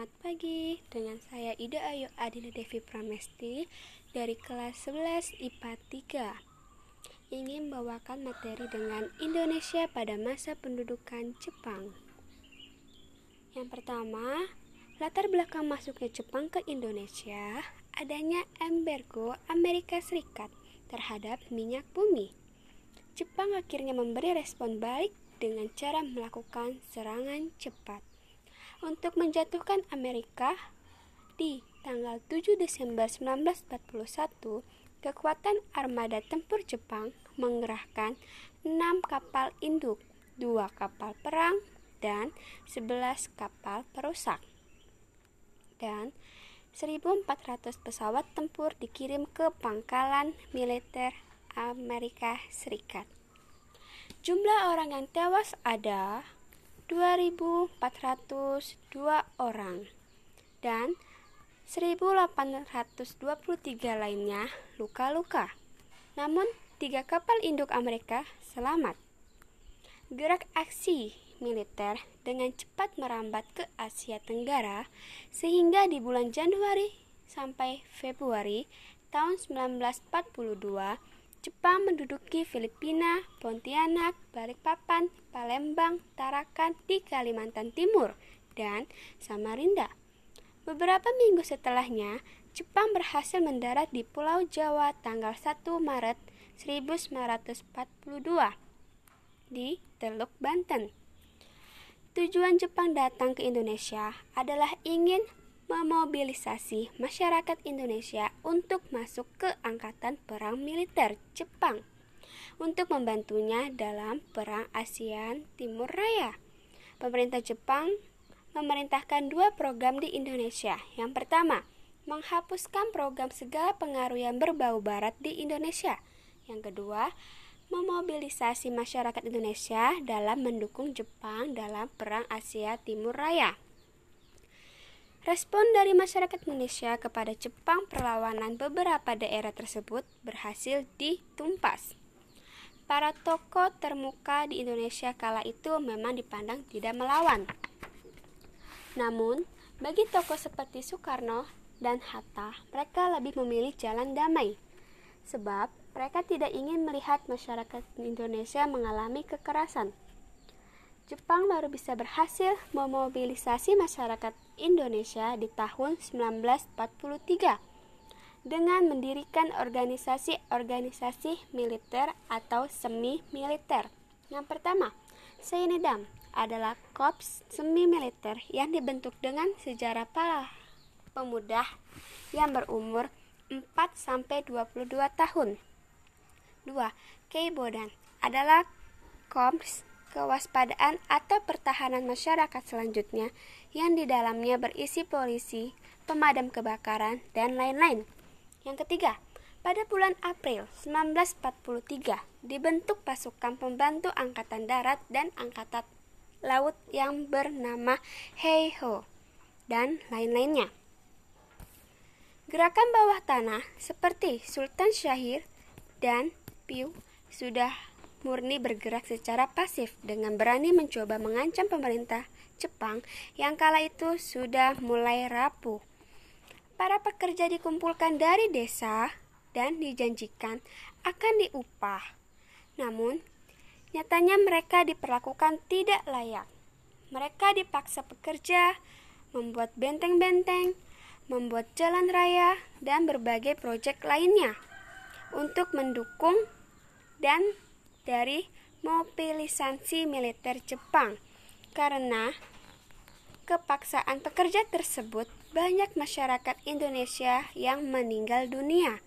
Selamat pagi, dengan saya Ida Ayu Adina Devi Pramesti dari kelas 11 IPA 3 Ingin membawakan materi dengan Indonesia pada masa pendudukan Jepang. Yang pertama, latar belakang masuknya Jepang ke Indonesia adanya embargo Amerika Serikat terhadap minyak bumi. Jepang akhirnya memberi respon balik dengan cara melakukan serangan cepat untuk menjatuhkan Amerika di tanggal 7 Desember 1941, kekuatan armada tempur Jepang mengerahkan 6 kapal induk, 2 kapal perang, dan 11 kapal perusak. Dan 1.400 pesawat tempur dikirim ke pangkalan militer Amerika Serikat. Jumlah orang yang tewas ada 2.402 orang dan 1.823 lainnya luka-luka. Namun, tiga kapal induk Amerika selamat. Gerak aksi militer dengan cepat merambat ke Asia Tenggara sehingga di bulan Januari sampai Februari tahun 1942 Jepang menduduki Filipina, Pontianak, Balikpapan, Palembang, Tarakan di Kalimantan Timur, dan Samarinda. Beberapa minggu setelahnya, Jepang berhasil mendarat di Pulau Jawa tanggal 1 Maret 1942 di Teluk Banten. Tujuan Jepang datang ke Indonesia adalah ingin memobilisasi masyarakat Indonesia untuk masuk ke Angkatan Perang Militer Jepang untuk membantunya dalam Perang ASEAN Timur Raya. Pemerintah Jepang memerintahkan dua program di Indonesia. Yang pertama, menghapuskan program segala pengaruh yang berbau barat di Indonesia. Yang kedua, memobilisasi masyarakat Indonesia dalam mendukung Jepang dalam Perang Asia Timur Raya. Respon dari masyarakat Indonesia kepada Jepang perlawanan beberapa daerah tersebut berhasil ditumpas. Para tokoh termuka di Indonesia kala itu memang dipandang tidak melawan. Namun, bagi tokoh seperti Soekarno dan Hatta, mereka lebih memilih jalan damai. Sebab mereka tidak ingin melihat masyarakat Indonesia mengalami kekerasan. Jepang baru bisa berhasil memobilisasi masyarakat Indonesia di tahun 1943 dengan mendirikan organisasi-organisasi militer atau semi-militer. Yang pertama, Seinedam adalah korps semi-militer yang dibentuk dengan sejarah para pemuda yang berumur 4 sampai 22 tahun. 2. Keibodan adalah korps kewaspadaan atau pertahanan masyarakat selanjutnya yang di dalamnya berisi polisi, pemadam kebakaran, dan lain-lain. Yang ketiga, pada bulan April 1943 dibentuk pasukan pembantu Angkatan Darat dan Angkatan Laut yang bernama Heiho dan lain-lainnya. Gerakan bawah tanah seperti Sultan Syahir dan Piu sudah murni bergerak secara pasif dengan berani mencoba mengancam pemerintah Jepang yang kala itu sudah mulai rapuh. Para pekerja dikumpulkan dari desa dan dijanjikan akan diupah. Namun, nyatanya mereka diperlakukan tidak layak. Mereka dipaksa bekerja, membuat benteng-benteng, membuat jalan raya, dan berbagai proyek lainnya untuk mendukung dan dari mobilisasi militer Jepang. Karena kepaksaan pekerja tersebut, banyak masyarakat Indonesia yang meninggal dunia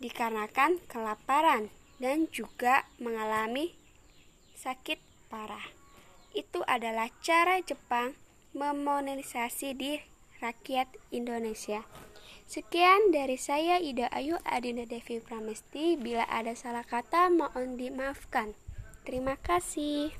dikarenakan kelaparan dan juga mengalami sakit parah. Itu adalah cara Jepang memobilisasi di rakyat Indonesia. Sekian dari saya Ida Ayu Adina Devi Pramesti. Bila ada salah kata mohon dimaafkan. Terima kasih.